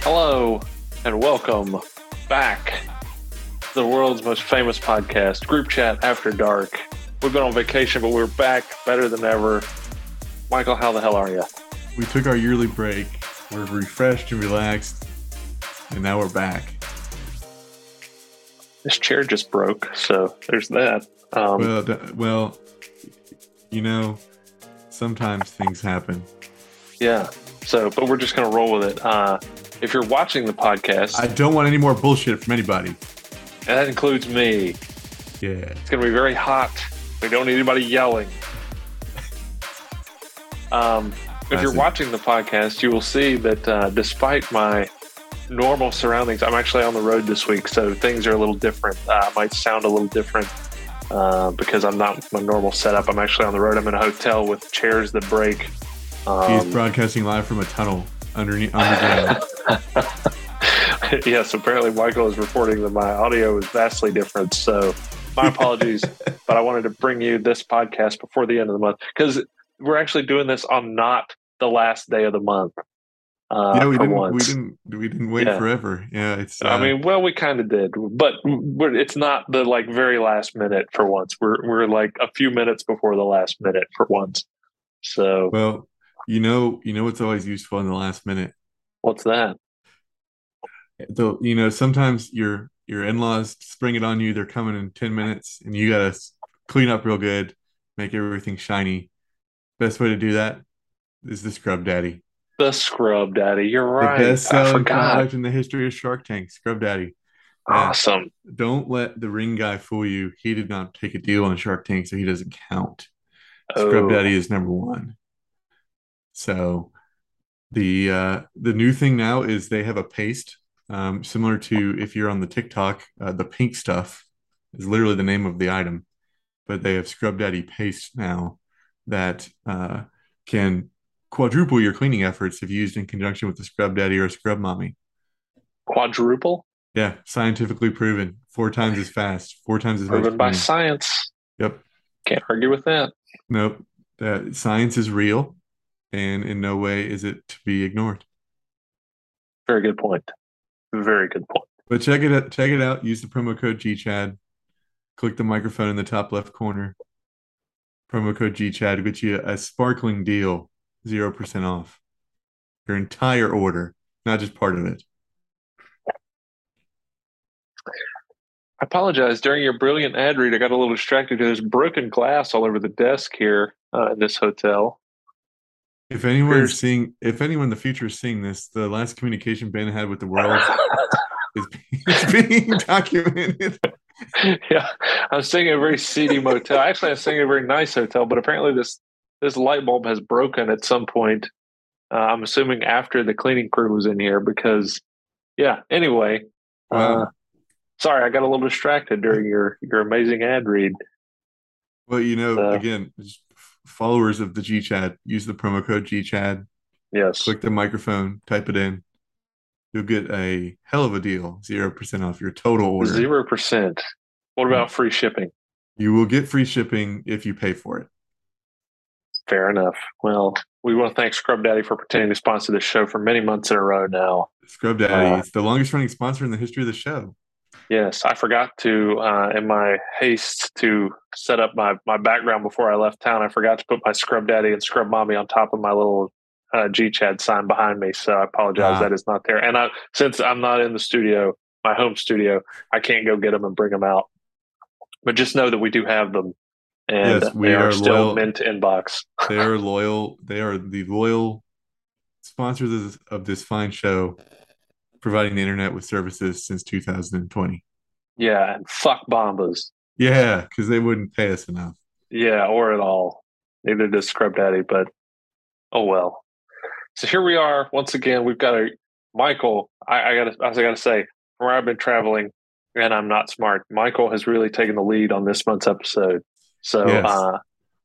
Hello and welcome back to the world's most famous podcast, Group Chat After Dark. We've been on vacation, but we're back better than ever. Michael, how the hell are you? We took our yearly break. We're refreshed and relaxed, and now we're back. This chair just broke, so there's that. Um, Well, well, you know, sometimes things happen. yeah. So, but we're just gonna roll with it. Uh, if you're watching the podcast, I don't want any more bullshit from anybody. and that includes me, Yeah. It's going to be very hot. We don't need anybody yelling. Um, if you're watching the podcast, you will see that uh, despite my normal surroundings, I'm actually on the road this week, so things are a little different. Uh, might sound a little different uh, because I'm not my normal setup. I'm actually on the road. I'm in a hotel with chairs that break. He's Um, broadcasting live from a tunnel underneath underground. yes, apparently Michael is reporting that my audio is vastly different. So my apologies, but I wanted to bring you this podcast before the end of the month because we're actually doing this on not the last day of the month. Uh, yeah, we didn't. once. We didn't. We didn't wait Yeah. forever. Yeah, it's. Uh, I mean, well, we kind of did, but it's not the like very last minute for once. We're we're like a few minutes before the last minute for once. So well, you know, you know what's always useful in the last minute. what's that? Though you know, sometimes your your in-laws spring it on you. They're coming in ten minutes, and you gotta clean up real good, make everything shiny. Best way to do that is the Scrub Daddy. The Scrub Daddy. You're right. The I best-selling product in the history of Shark Tank, Scrub Daddy. Awesome. Don't let the ring guy fool you. He did not take a deal on Shark Tank, so he doesn't count. Scrub Oh. Daddy is number one. So the uh, the new thing now is they have a paste um, similar to if you're on the TikTok, uh, the pink stuff is literally the name of the item, but they have Scrub Daddy paste now that uh, can quadruple your cleaning efforts if used in conjunction with the Scrub Daddy or a Scrub Mommy. Quadruple? Yeah, scientifically proven, four times as fast, four times as. Proven by science. Yep. Can't argue with that. Nope. That science is real, and in no way is it to be ignored. Very good point. Very good point. But check it out. Check it out. Use the promo code GCHAD. Click the microphone in the top left corner. Promo code GCHAD will get you a sparkling deal, zero percent off your entire order, not just part of it. I apologize. During your brilliant ad read, I got a little distracted. Because there's broken glass all over the desk here uh, in this hotel. If anyone's Here's- seeing, if anyone in the future is seeing this, the last communication Ben had with the world is, is being documented. yeah, I'm staying at a very seedy motel. Actually, I'm staying at a very nice hotel, but apparently this this light bulb has broken at some point. Uh, I'm assuming after the cleaning crew was in here because, yeah. Anyway, uh, sorry, I got a little distracted during your your amazing ad read. Well, you know, So- again, followers of the GCHAD, use the promo code GCHAD. Yes, click the microphone, type it in. You'll get a hell of a deal, zero percent off your total order. zero percent. What about free shipping? You will get free shipping if you pay for it. Fair enough. Well, we want to thank Scrub Daddy for pretending to sponsor this show for many months in a row now. Scrub Daddy, Uh, it's the longest running sponsor in the history of the show. Yes, I forgot to, uh, in my haste to set up my, my background before I left town, I forgot to put my Scrub Daddy and Scrub Mommy on top of my little uh, G Chad sign behind me. So I apologize Ah. that is not there. And I, since I'm not in the studio, my home studio, I can't go get them and bring them out. But just know that we do have them, and Yes, we are, are still loyal. mint inbox. They are loyal. They are the loyal sponsors of this, of this fine show, providing the internet with services since 2020. Yeah, and fuck Bombas. Yeah, because they wouldn't pay us enough. Yeah, or at all. Neither does Scrub Daddy, but oh well. So here we are once again. We've got a Michael. I, I gotta, I gotta say, from where I've been traveling, and I'm not smart. Michael has really taken the lead on this month's episode. So Yes. uh,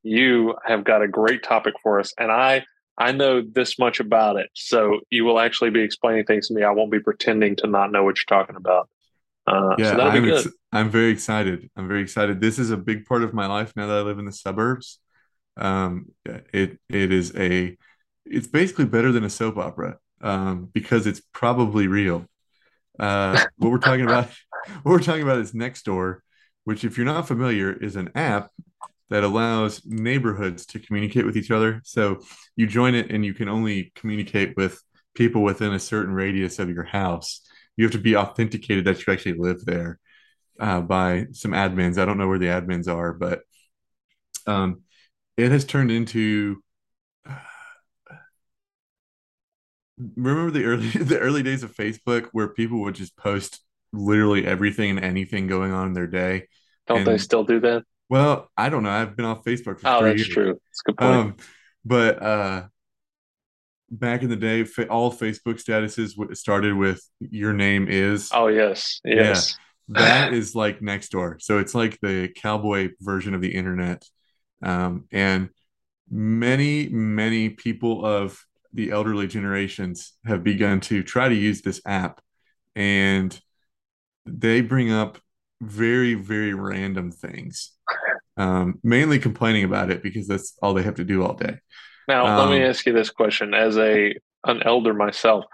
you have got a great topic for us, and I, I know this much about it. So you will actually be explaining things to me. I won't be pretending to not know what you're talking about. Uh, Yeah, so I'm ex- I'm very excited. I'm very excited. This is a big part of my life now that I live in the suburbs. Um, it it is a it's basically better than a soap opera um, because it's probably real. Uh, what we're talking about, what we're talking about is Nextdoor, which, if you're not familiar, is an app that allows neighborhoods to communicate with each other. So you join it, and you can only communicate with people within a certain radius of your house. You have to be authenticated that you actually live there uh, by some admins. I don't know where the admins are, but um, it has turned into remember the early the early days of Facebook where people would just post literally everything and anything going on in their day. Don't And- they still do that? Well, I don't know. I've been off Facebook for Oh, three that's years. true. That's a good point. Um, but uh, back in the day, all Facebook statuses started with "Your name is." oh yes, yes. that is like next door. So it's like the cowboy version of the internet. Um, and many, many people of the elderly generations have begun to try to use this app. And they bring up very, very random things, um, mainly complaining about it because that's all they have to do all day. Now let me Um, ask you this question: As a an elder myself,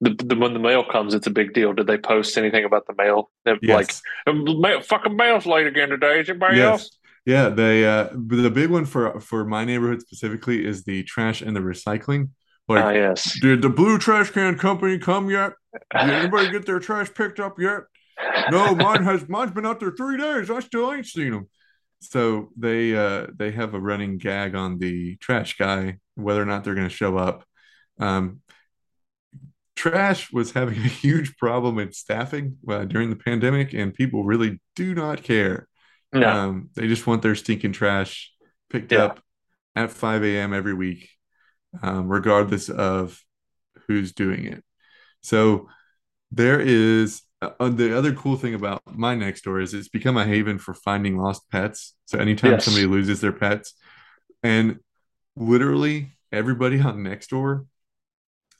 the, the when the mail comes, it's a big deal. Did they post anything about the mail? Like, Yes. mail, fucking mail's late again today. Is anybody Yes. else? Yeah, they uh the big one for for my neighborhood specifically is the trash and the recycling. Like Ah, yes. Did the blue trash can company come yet? Did anybody get their trash picked up yet? No, mine has. Mine's been out there three days. I still ain't seen them. So they uh, they have a running gag on the trash guy, whether or not they're going to show up. Um, trash was having a huge problem with staffing uh, during the pandemic, and people really do not care. No. Um, they just want their stinking trash picked Yeah. up at 5 a.m. every week, um, regardless of who's doing it. So there is uh, the other cool thing about my next door is it's become a haven for finding lost pets. So anytime Yes. somebody loses their pets, and literally everybody on next door,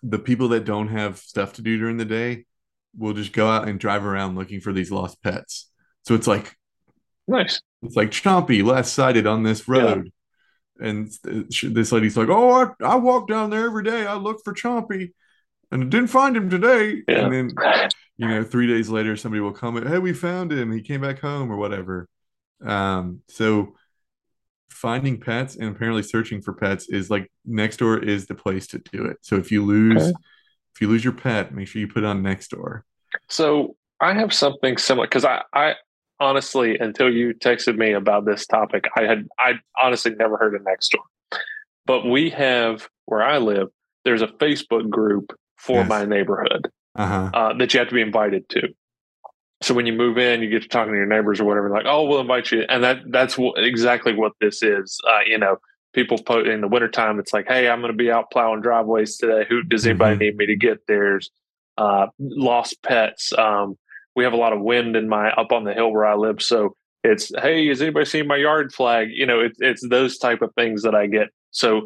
the people that don't have stuff to do during the day, will just go out and drive around looking for these lost pets. So it's like nice. it's like Chompy last sighted on this road. And this lady's like, Oh, I, I walk down there every day. I look for Chompy and I didn't find him today. Yeah. And then, you know, three days later, somebody will comment, Hey, we found him. He came back home or whatever. Um, so finding pets and apparently searching for pets is like next door is the place to do it. So if you lose, Okay. if you lose your pet, make sure you put it on Nextdoor. So I have something similar because I, I honestly, until you texted me about this topic, I had I honestly never heard of next door, But we have where I live, there's a Facebook group for Yes. my neighborhood Uh huh. uh, that you have to be invited to. So when you move in, you get to talking to your neighbors or whatever. Like, oh, we'll invite you, and that that's what, exactly what this is. Uh, you know, people put in the wintertime, It's like, hey, I'm going to be out plowing driveways today. Who does anybody Mhm. need me to get? There's uh, lost pets. Um, we have a lot of wind in my up on the hill where I live, so it's hey, has anybody seen my yard flag? You know, it's it's those type of things that I get. So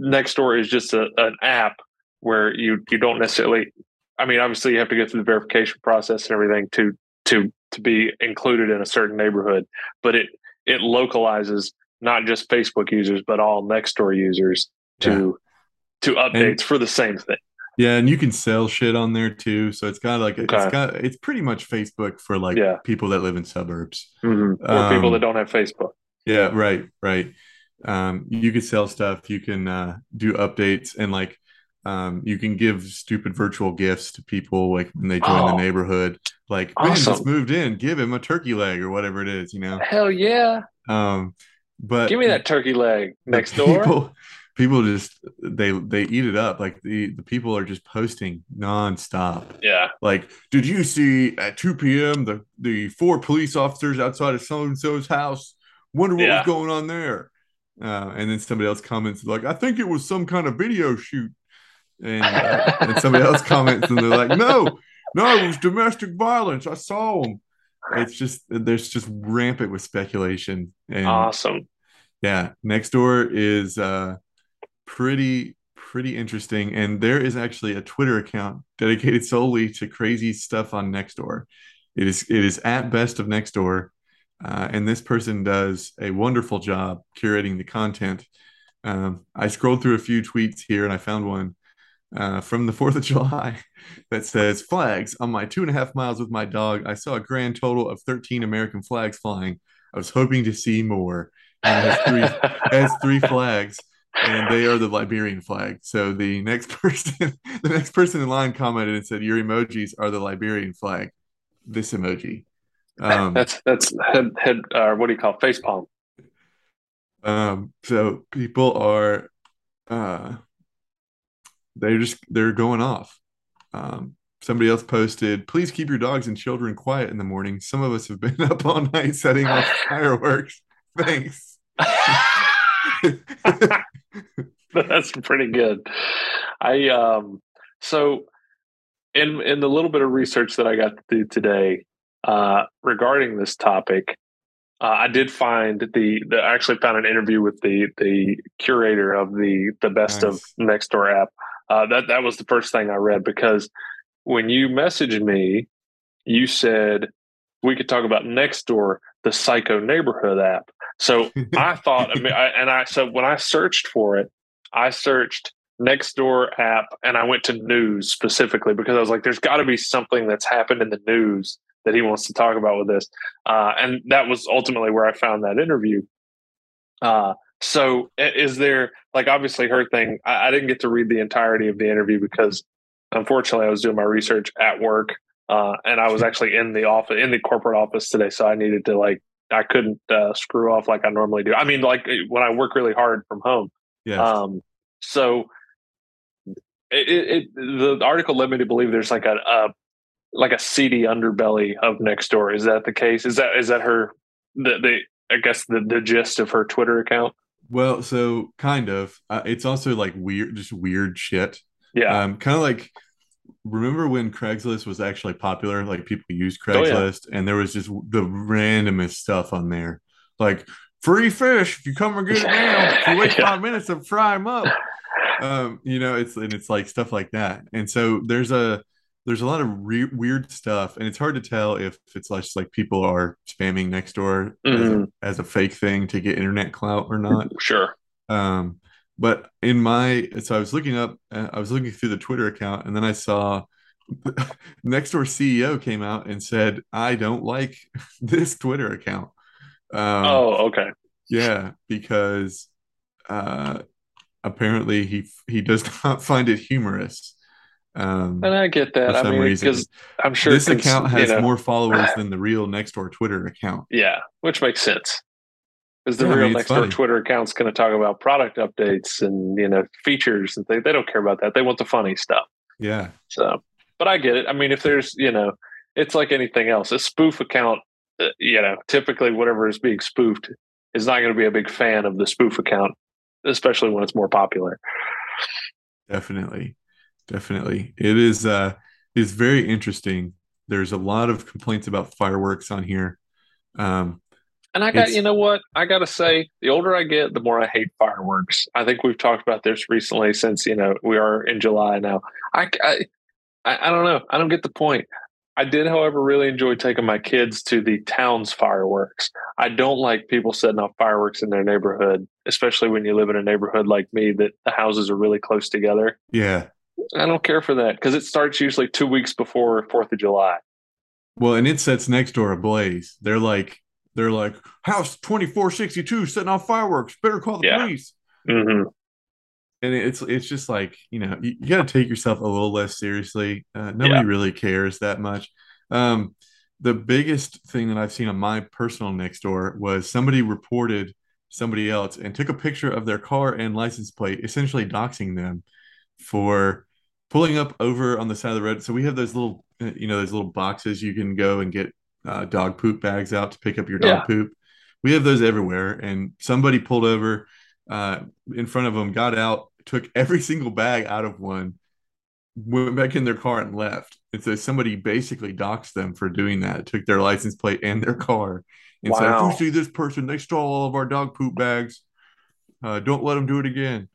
Nextdoor is just a, an app where you you don't necessarily. I mean, obviously, you have to go through the verification process and everything to to to be included in a certain neighborhood, but it it localizes not just Facebook users but all Nextdoor users to to updates for the same thing. Yeah, and you can sell shit on there too. So it's kind of like Okay. it's got it's pretty much Facebook for like Yeah. people that live in suburbs. Mhm. Or people Um, that don't have Facebook. Yeah, right, right. Um, you can sell stuff, you can uh, do updates, and like um, you can give stupid virtual gifts to people like when they join Oh. the neighborhood. Like Ben just moved in, give him a turkey leg or whatever it is, you know. Hell yeah! Um, but Give me that turkey leg next door. People, people just they they eat it up. Like the the people are just posting nonstop. Yeah. Like, did you see at 2 p.m. the the four police officers outside of so and so's house? Wonder what Yeah. was going on there. Uh, and then somebody else comments like, I think it was some kind of video shoot. And, uh, and somebody else comments and they're like, no, no, it was domestic violence. I saw them. It's just there's just rampant with speculation and Awesome. yeah, next door is uh, pretty pretty interesting, and there is actually a Twitter account dedicated solely to crazy stuff on next door. It is it is at best of next door, uh, and this person does a wonderful job curating the content. Um, I scrolled through a few tweets here, and I found one uh, from the 4th of July that says flags on my two and a half miles with my dog. I saw a grand total of 13 American flags flying. I was hoping to see more. And it has three, has three flags and they are the Liberian flag. So the next person, the next person in line commented and said, "Your emojis are the Liberian flag." This emoji. Um, that's that's head head. Uh, what do you call face palm? Um. So people are, uh, they're just they're going off. Um. Somebody else posted, "Please keep your dogs and children quiet in the morning. Some of us have been up all night setting off fireworks. Thanks." That's pretty good. I um so in in the little bit of research that I got to do today uh, regarding this topic, uh, I did find the, the I actually found an interview with the the curator of the the best nice. of Nextdoor app. Uh, that that was the first thing I read because when you messaged me, you said we could talk about Nextdoor, the Psycho Neighborhood app. So I thought, I mean, I, and I so when I searched for it, I searched Nextdoor app and I went to news specifically because I was like, there's got to be something that's happened in the news that he wants to talk about with this. Uh, and that was ultimately where I found that interview. Uh, so is there like obviously her thing? I, I, didn't get to read the entirety of the interview because unfortunately I was doing my research at work. Uh, and I was actually in the office in the corporate office today, so I needed to like I couldn't uh, screw off like I normally do. I mean, like when I work really hard from home, yeah. Um, so it, it, the article led me to believe there's like a, a like a seedy underbelly of next door. Is that the case? Is that is that her the, the I guess the the gist of her Twitter account? Well, so kind of. Uh, it's also like weird, just weird shit. Yeah. Um, kind of like remember when Craigslist was actually popular? Like people used Craigslist, oh, yeah. and there was just the randomest stuff on there, like free fish if you come and get it now. If you wait five minutes, and fry them up. Um, you know, it's and it's like stuff like that. And so there's a there's a lot of re- weird stuff, and it's hard to tell if it's just like people are spamming Nextdoor mm-hmm. as, a, as a fake thing to get internet clout or not. Sure. Um, but in my so I was looking up, uh, I was looking through the Twitter account, and then I saw next door CEO came out and said, "I don't like this Twitter account." Um, oh, okay. Yeah, because uh, apparently he he does not find it humorous. Um, and I get that. I mean, because I'm sure this account has you know, more followers than the real Nextdoor Twitter account. Yeah, which makes sense. Because the yeah, real I mean, Nextdoor funny. Twitter account's going to talk about product updates and you know features and things. They don't care about that. They want the funny stuff. Yeah. So, but I get it. I mean, if there's you know, it's like anything else. A spoof account uh, you know, typically whatever is being spoofed is not going to be a big fan of the spoof account, especially when it's more popular. Definitely. Definitely. It is uh is very interesting. There's a lot of complaints about fireworks on here. Um and I got, you know what? I got to say, the older I get, the more I hate fireworks. I think we've talked about this recently since, you know, we are in July now. I, I, I don't know. I don't get the point. I did, however, really enjoy taking my kids to the town's fireworks. I don't like people setting off fireworks in their neighborhood, especially when you live in a neighborhood like me that the houses are really close together. Yeah. I don't care for that because it starts usually two weeks before Fourth of July. Well, and it sets next door ablaze. They're like, they're like, House 2462 setting off fireworks. Better call the yeah. police. Mm-hmm and it's it's just like you know you, you got to take yourself a little less seriously. Uh, nobody yeah. really cares that much. Um, the biggest thing that I've seen on my personal next door was somebody reported somebody else and took a picture of their car and license plate, essentially doxing them for pulling up over on the side of the road. So we have those little, uh, you know, those little boxes you can go and get uh, dog poop bags out to pick up your dog yeah. poop. We have those everywhere, and somebody pulled over uh, in front of them, got out, took every single bag out of one, went back in their car and left. And so somebody basically doxed them for doing that, took their license plate and their car, and wow. said, "If you see this person, they stole all of our dog poop bags. Uh, don't let them do it again."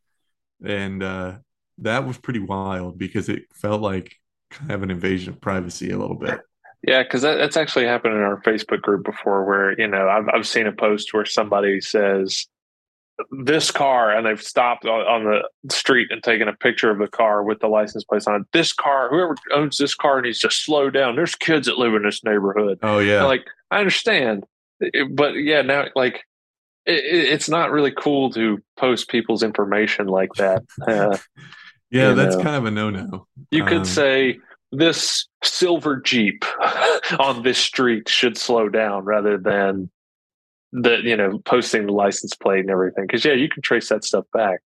And uh, that was pretty wild because it felt like kind of an invasion of privacy a little bit. Yeah, because that, that's actually happened in our Facebook group before, where you know I've I've seen a post where somebody says this car, and they've stopped on, on the street and taken a picture of the car with the license plate on it. This car, whoever owns this car needs to slow down. There's kids that live in this neighborhood. Oh yeah, And, like I understand, but yeah, now like it, it- it's not really cool to post people's information like that. Uh, yeah, you that's know. kind of a no-no. you could Um, say this silver Jeep on this street should slow down rather than the you know posting the license plate and everything because yeah you can trace that stuff back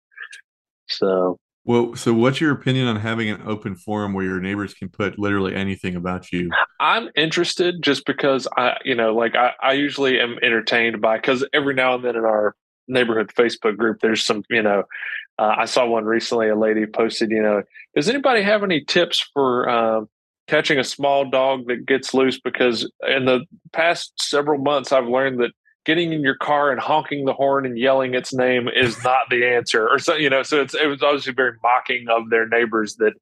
so Well, so what's your opinion on having an open forum where your neighbors can put literally anything about you? i'm interested just because i you know like i, I usually am entertained by because every now and then in our neighborhood facebook group there's some you know uh, i saw one recently a lady posted you know does anybody have any tips for um, catching a small dog that gets loose? Because in the past several months i've learned that getting in your car and honking the horn and yelling its name is not the answer or so you know so it's it was obviously very mocking of their neighbors that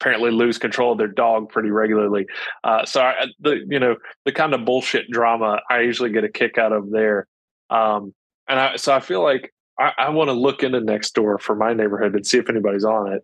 apparently lose control of their dog pretty regularly. Uh, so I, the you know the kind of bullshit drama i usually get a kick out of there. Um, and I, so i feel like i, I want to look into next door for my neighborhood and see if anybody's on it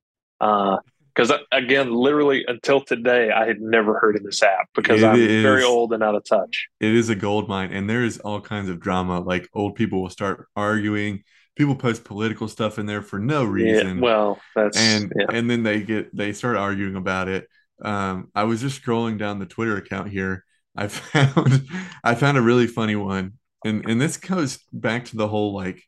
because again literally until today i had never heard of this app because It i'm is- very old and out of touch It is a gold mine, and there is all kinds of drama. Like old people will start arguing. People post political stuff in there for no reason. yeah well that's and yeah. and then they get they start arguing about it. Um, I was just scrolling down the Twitter account here. I found I found a really funny one, and and this goes back to the whole like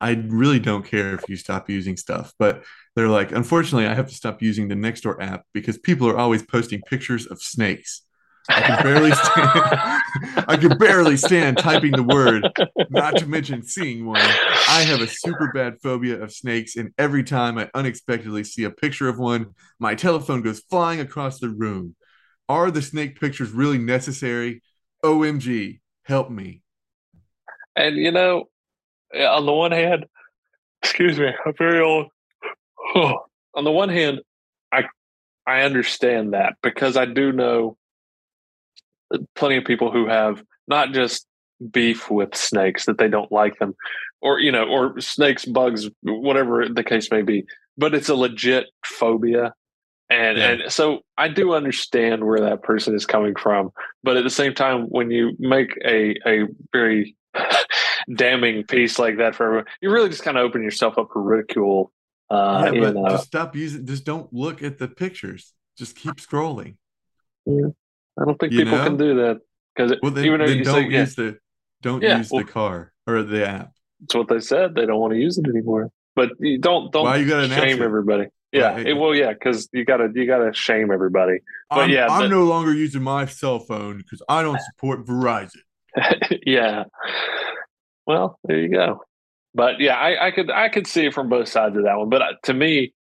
I really don't care if you stop using stuff, but they're like, unfortunately, I have to stop using the Nextdoor app because people are always posting pictures of snakes. I can barely stand. I can barely stand typing the word, not to mention seeing one. I have a super bad phobia of snakes, and every time I unexpectedly see a picture of one, my telephone goes flying across the room. Are the snake pictures really necessary? OMG, help me. And you know, on the one hand, excuse me, I'm very old. on the one hand, I I understand that because I do know plenty of people who have not just beef with snakes that they don't like them, or you know, or snakes, bugs, whatever the case may be, but it's a legit phobia. And Yeah. and so I do understand where that person is coming from, but at the same time, when you make a a very damning piece like that for everyone, you really just kind of open yourself up for ridicule. Uh, yeah, but know. just stop using. Just don't look at the pictures. Just keep scrolling. Yeah. I don't think you people know? can do that because Well, then, even then you don't say yeah, use the don't Yeah, use well- the car or the app. that's what they said. They don't want to use it anymore. But you don't don't Why you gotta shame everybody. Yeah, Why- it, well, yeah, because you gotta you gotta shame everybody. But I'm, yeah, I'm no longer using my cell phone because I don't support Verizon. yeah. Well, there you go. But yeah, I, I could I could see it from both sides of that one. But uh, to me,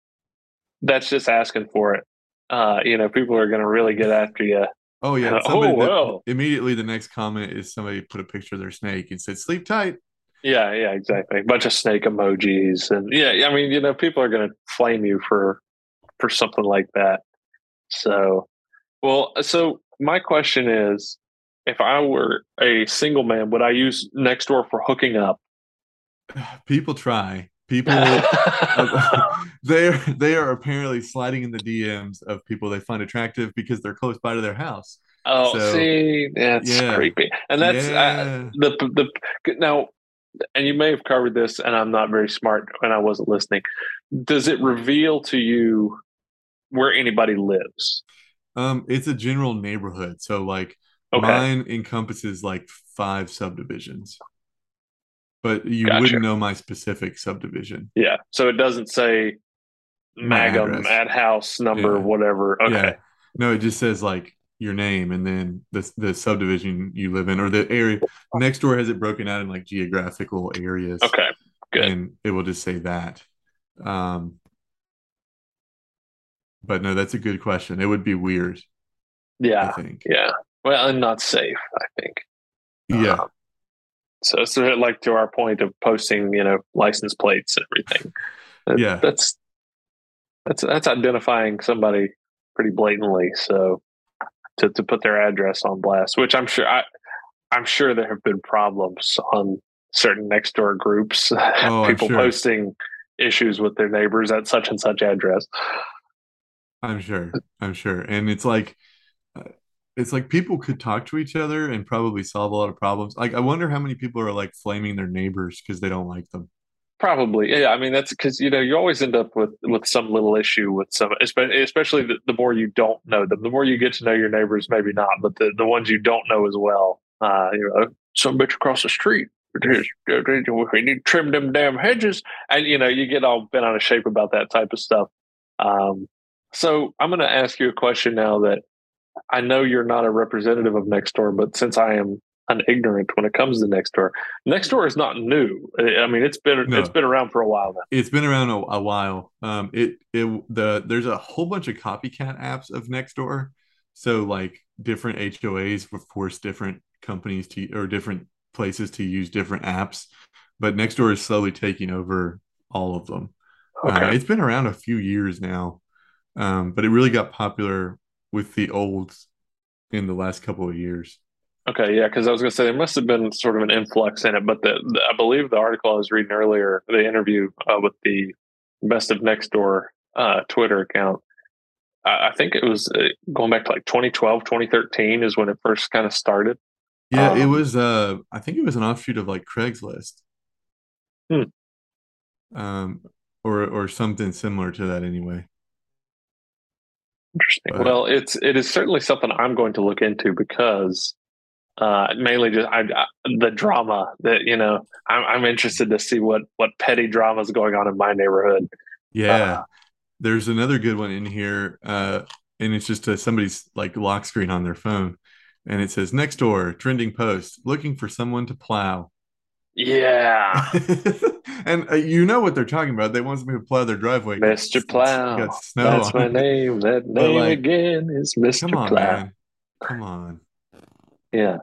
that's just asking for it. Uh, you know, people are going to really get after you. Oh yeah. Somebody oh, well. Immediately, the next comment is somebody put a picture of their snake and said, "Sleep tight." Yeah, yeah, exactly. A bunch of snake emojis, and yeah, I mean, you know, people are going to flame you for for something like that. So, well, so my question is, if I were a single man, would I use Nextdoor for hooking up? People try. People they're they are apparently sliding in the DMs of people they find attractive because they're close by to their house. oh, So, see, that's yeah. creepy, and that's uh, the the now. And you may have covered this, and I'm not very smart and I wasn't listening. Does it reveal to you where anybody lives? um, it's a general neighborhood, so like Okay. mine encompasses like five subdivisions, but you Gotcha. wouldn't know my specific subdivision. Yeah. So it doesn't say Magum address. at house number, Yeah. whatever. Okay. Yeah. No, it just says like your name and then the the subdivision you live in or the area. Next door has it broken out in like geographical areas. Okay. good. And it will just say that. Um but no, that's a good question. It would be weird, Yeah. I think. Yeah. Well, and not safe, I think. Yeah. Um, so it's of like to our point of posting, you know, license plates and everything. Yeah. That's that's that's identifying somebody pretty blatantly. So to to put their address on blast. Which I'm sure I I'm sure there have been problems on certain next door groups, Oh, people sure. posting issues with their neighbors at such and such address. I'm sure. I'm sure. And it's like it's like people could talk to each other and probably solve a lot of problems. Like I wonder how many people are like flaming their neighbors because they don't like them. Probably, yeah. I mean, that's because you know you always end up with with some little issue with some, especially the, the more you don't know them. The more you get to know your neighbors, maybe not, but the the ones you don't know as well. Uh, you know, some bitch across the street. We need to trim them damn hedges, and you know you get all bent out of shape about that type of stuff. Um, so I'm going to ask you a question now that I know you're not a representative of Nextdoor, but since I am an ignorant when it comes to Nextdoor, Nextdoor is not new. I mean, it's been No. it's been around for a while now. It's been around a, a while. Um, it it the there's a whole bunch of copycat apps of Nextdoor. So like different HOAs force different companies to or different places to use different apps, but Nextdoor is slowly taking over all of them. Uh, Okay. it's been around a few years now, um, but it really got popular with the olds in the last couple of years. Okay, yeah, because I was going to say there must have been sort of an influx in it, but the, the I believe the article I was reading earlier, the interview uh, with the Best of Nextdoor uh, Twitter account, I, I think it was uh, going back to like 2012, 2013 is when it first kind of started. Yeah, it Um, was. Uh, I think it was an offshoot of like Craigslist, Hmm. um, or or something similar to that. Anyway, Interesting. But- well, it's it is certainly something I'm going to look into because uh, mainly just I, I, the drama that you know I'm, I'm interested to see what what petty drama is going on in my neighborhood. yeah. Uh, There's another good one in here, uh, and it's just uh somebody's like lock screen on their phone, and it says next door trending post looking for someone to plow. Yeah, and uh, you know what they're talking about. They want somebody to plow their driveway. Mr. Plow. got snow That's my name. That name like, again is Mr. Plow. Come on, Plow. man. Come on. Yeah.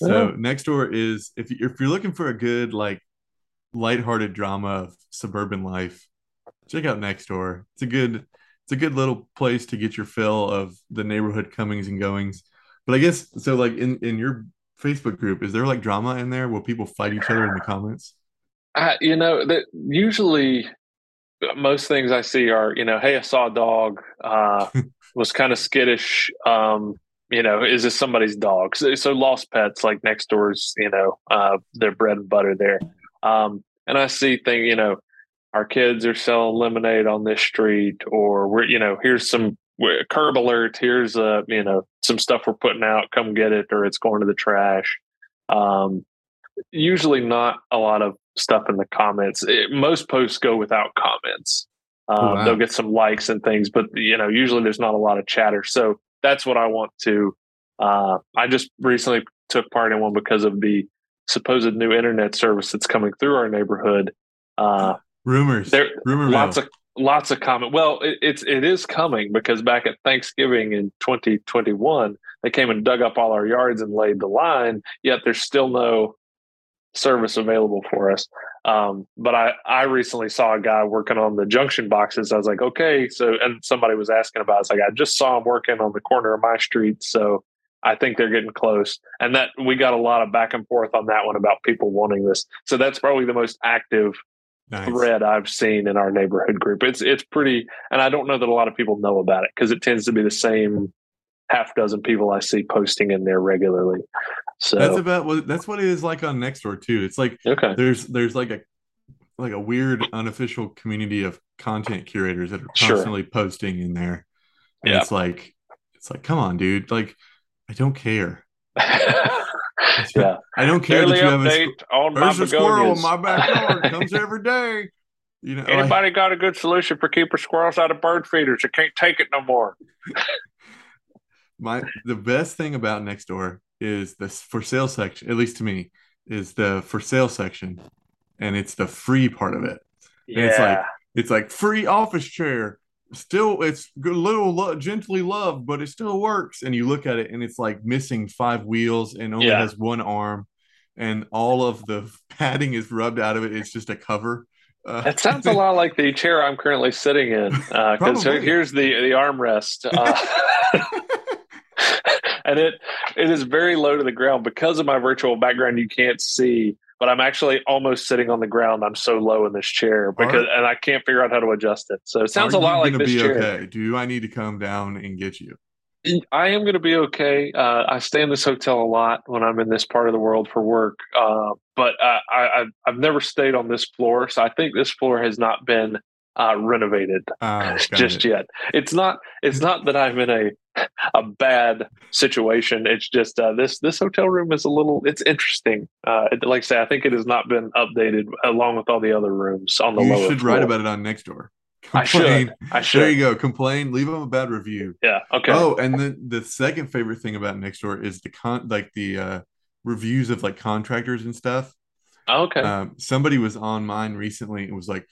So next door is if you, if you're looking for a good like lighthearted drama of suburban life, check out Next Door. It's a good it's a good little place to get your fill of the neighborhood comings and goings. But I guess so like in in your Facebook group, is there like drama in there? Will people fight each other in the comments? I, you know that usually most things I see are you know, hey, I saw a dog. Uh, was kind of skittish. Um, you know, is this somebody's dog? So, so lost pets like next door's, you know, uh, their bread and butter there. Um, and I see thing, you know, our kids are selling lemonade on this street, or we're, you know, here's some curb alert. Here's uh, you know, some stuff we're putting out. Come get it, or it's going to the trash. Um, usually not a lot of stuff in the comments. It, most posts go without comments. Um, Oh, wow. They'll get some likes and things, but you know, usually there's not a lot of chatter. So that's what I want to. Uh, I just recently took part in one because of the supposed new internet service that's coming through our neighborhood. Uh, Rumors. there, Rumor lots mill. of lots of comment. Well, it, it's it is coming because back at Thanksgiving in 2021, they came and dug up all our yards and laid the line. Yet there's still no service available for us. Um, but I I recently saw a guy working on the junction boxes. I was like, okay, so and somebody was asking about. It. It's like I just saw him working on the corner of my street, so. I think they're getting close, and that we got a lot of back and forth on that one about people wanting this. So that's probably the most active Nice. thread I've seen in our neighborhood group. It's it's pretty, and I don't know that a lot of people know about it because it tends to be the same half dozen people I see posting in there regularly. So That's about what that's what it is like on Nextdoor too. It's like okay, there's there's like a like a weird unofficial community of content curators that are Sure. constantly posting in there. And Yeah. it's like it's like come on dude like I don't care. yeah. I don't care Daily that you have a on my there's a squirrel in my backyard comes every day. You know like, Anybody got a good solution for keeping squirrels out of bird feeders? I can't take it no more. my the best thing about Nextdoor is this for sale section, at least to me, is the for sale section and it's the free part of it. And Yeah, it's like it's like free office chair still it's a little lo- gently loved but it still works and you look at it and it's like missing five wheels and only Yeah. has one arm and all of the padding is rubbed out of it it's just a cover uh, that sounds a lot like the chair I'm currently sitting in. Because Probably. here's the the armrest. Uh, and it it is very low to the ground because of my virtual background. You can't see, but I'm actually almost sitting on the ground. I'm so low in this chair because, and I can't figure out how to adjust it. So it sounds a lot like this be chair. okay? Do I need to come down and get you? I am going to be okay. Uh, I stay in this hotel a lot when I'm in this part of the world for work, uh, but uh, I, I, I've never stayed on this floor, so I think this floor has not been uh, renovated got just it. yet. It's not. It's not that I'm in a a bad situation. It's just uh, this this hotel room is a little. It's interesting. Uh, it- like I say, I think it has not been updated along with all the other rooms on the You should floor. write about it on Nextdoor. I should. Complain. I There should. you go. Complain. Leave them a bad review. Yeah. Okay. Oh, and then the second favorite thing about Nextdoor is the con like the uh reviews of like contractors and stuff. okay. Um, somebody was on mine recently and was like,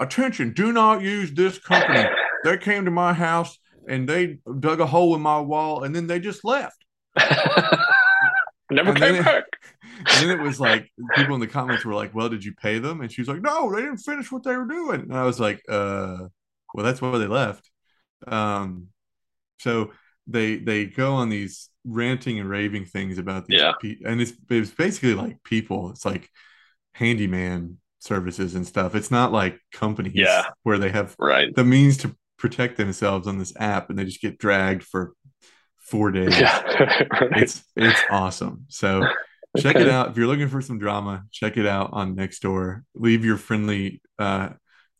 "Attention, do not use this company. they came to my house and they dug a hole in my wall and then they just left." Never and came it- back. And then it was like people in the comments were like, "Well, did you pay them?" And she was like, "No, they didn't finish what they were doing." And I was like, "Uh, well, that's why they left." Um, so they they go on these ranting and raving things about these, Yeah. pe- and it's it's basically like people. It's like handyman services and stuff. It's not like companies Yeah. where they have Right. the means to protect themselves on this app, and they just get dragged for four days. Yeah. right. It's it's awesome. So check Okay. it out if you're looking for some drama. Check it out on Nextdoor. Leave your friendly uh,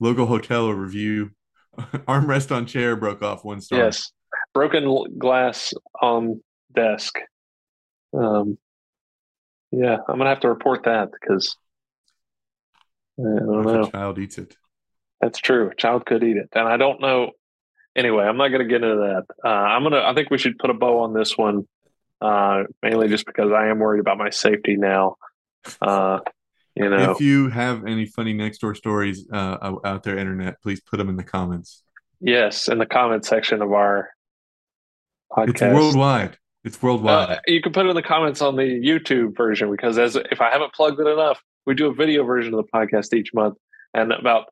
local hotel a review. Armrest on chair broke off one star. Yes. Broken glass on desk. Um, yeah, I'm gonna have to report that because I don't know. a child eats it. That's true. A child could eat it, and I don't know. Anyway, I'm not going to get into that. Uh, I'm gonna. I think we should put a bow on this one, uh, mainly just because I am worried about my safety now. Uh, you know, If you have any funny next door stories uh, out- out there, internet, please put them in the comments. yes, in the comment section of our podcast, It's worldwide. It's worldwide. Uh, you can put it in the comments on the YouTube version because as if I haven't plugged it enough, we do a video version of the podcast each month, and about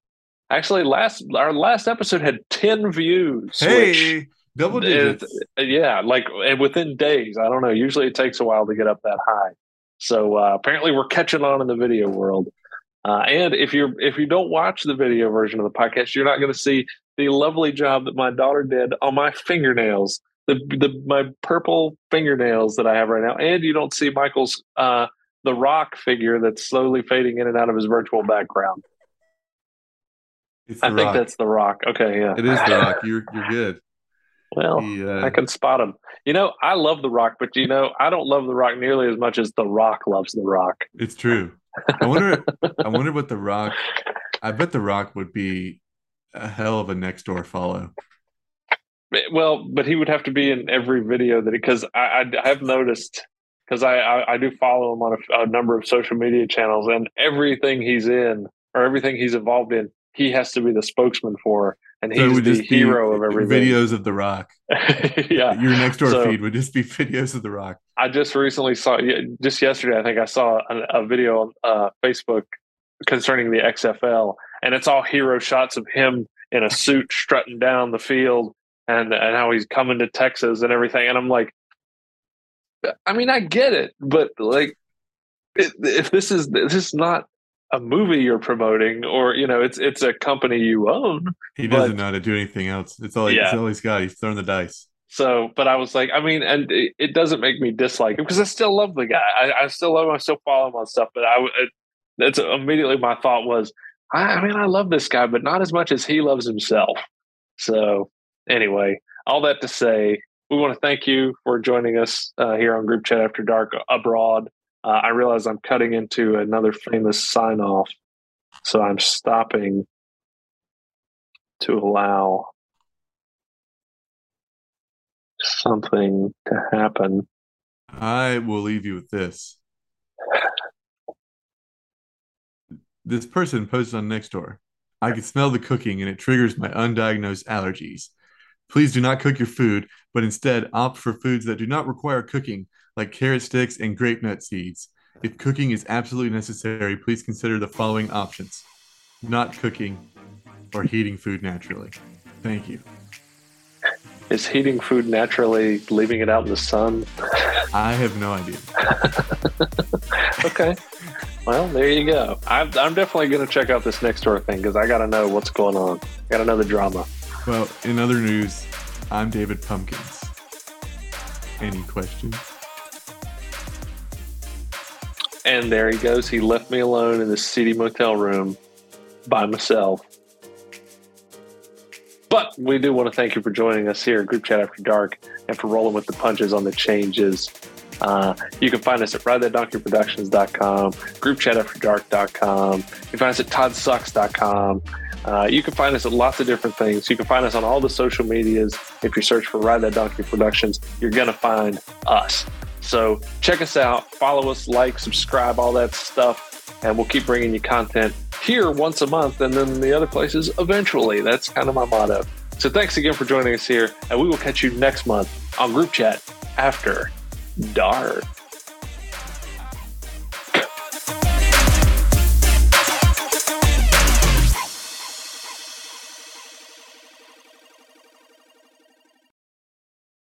actually last our last episode had ten views. which hey, double it- digits. yeah, like and within days. I don't know. Usually it takes a while to get up that high. So uh, apparently we're catching on in the video world. Uh, and if you're if you don't watch the video version of the podcast, you're not going to see the lovely job that my daughter did on my fingernails, the the my purple fingernails that I have right now, and you don't see Michael's uh, the rock figure that's slowly fading in and out of his virtual background. I think rock. that's the rock. Okay, yeah, It is the rock. You're you're good. well, He, uh, I can spot him. You know, I love The Rock, but you know, I don't love The Rock nearly as much as The Rock loves The Rock. It's true. I wonder. I wonder what the Rock. I bet the Rock would be a hell of a next door follow. Well, but he would have to be in every video that he, because I, I have noticed because I, I I do follow him on a, a number of social media channels and everything he's in or everything he's involved in, he has to be the spokesman for, and So he's the hero of everything. videos of the Rock. yeah, Your next door So- feed would just be videos of the Rock. I just recently saw, just yesterday, I think I saw a, a video on uh, Facebook concerning the XFL, and it's all hero shots of him in a suit strutting down the field and, and how he's coming to Texas and everything. And I'm like, I mean, I get it, but like, it, if this is this is not a movie you're promoting, or you know, it's it's a company you own, He doesn't But- know how to do anything else. It's all. It's all he's got. He's throwing the dice. So, but I was like, I mean, and it, it doesn't make me dislike him because I still love the guy. I, I still love him. I still follow him on stuff. But I, it, that's immediately my thought was, I, I mean, I love this guy, but not as much as he loves himself. So, anyway, all that to say, we want to thank you for joining us uh, here on Group Chat After Dark abroad. Uh, I realize I'm cutting into another famous sign off, so I'm stopping to allow something to happen. I will leave you with this. This person posted on Nextdoor. I can smell the cooking and it triggers my undiagnosed allergies. Please do not cook your food, but instead opt for foods that do not require cooking, like carrot sticks and grape nut seeds. If cooking is absolutely necessary, please consider the following options not cooking or heating food naturally. Thank you. Is heating food naturally leaving it out in the sun? I have no idea. okay. Well, there you go. I'm, I'm definitely going to check out this next door thing because I got to know what's going on. Got to know the drama. Well, in other news, I'm David Pumpkins. Any questions? And there he goes. He left me alone in the seedy motel room by myself. But we do want to thank you for joining us here at Group Chat After Dark and for rolling with the punches on the changes. Uh, you can find us at RideThatDonkeyProductions.com, GroupChatAfterDark.com. You can find us at ToddSucks.com. Uh, you can find us at lots of different things. You can find us on all the social medias. If you search for Ride That Donkey Productions, you're going to find us. So check us out, follow us, like, subscribe, all that stuff, and we'll keep bringing you content here once a month and then the other places eventually. That's kind of my motto. So thanks again for joining us here, and we will catch you next month on Group Chat after dark.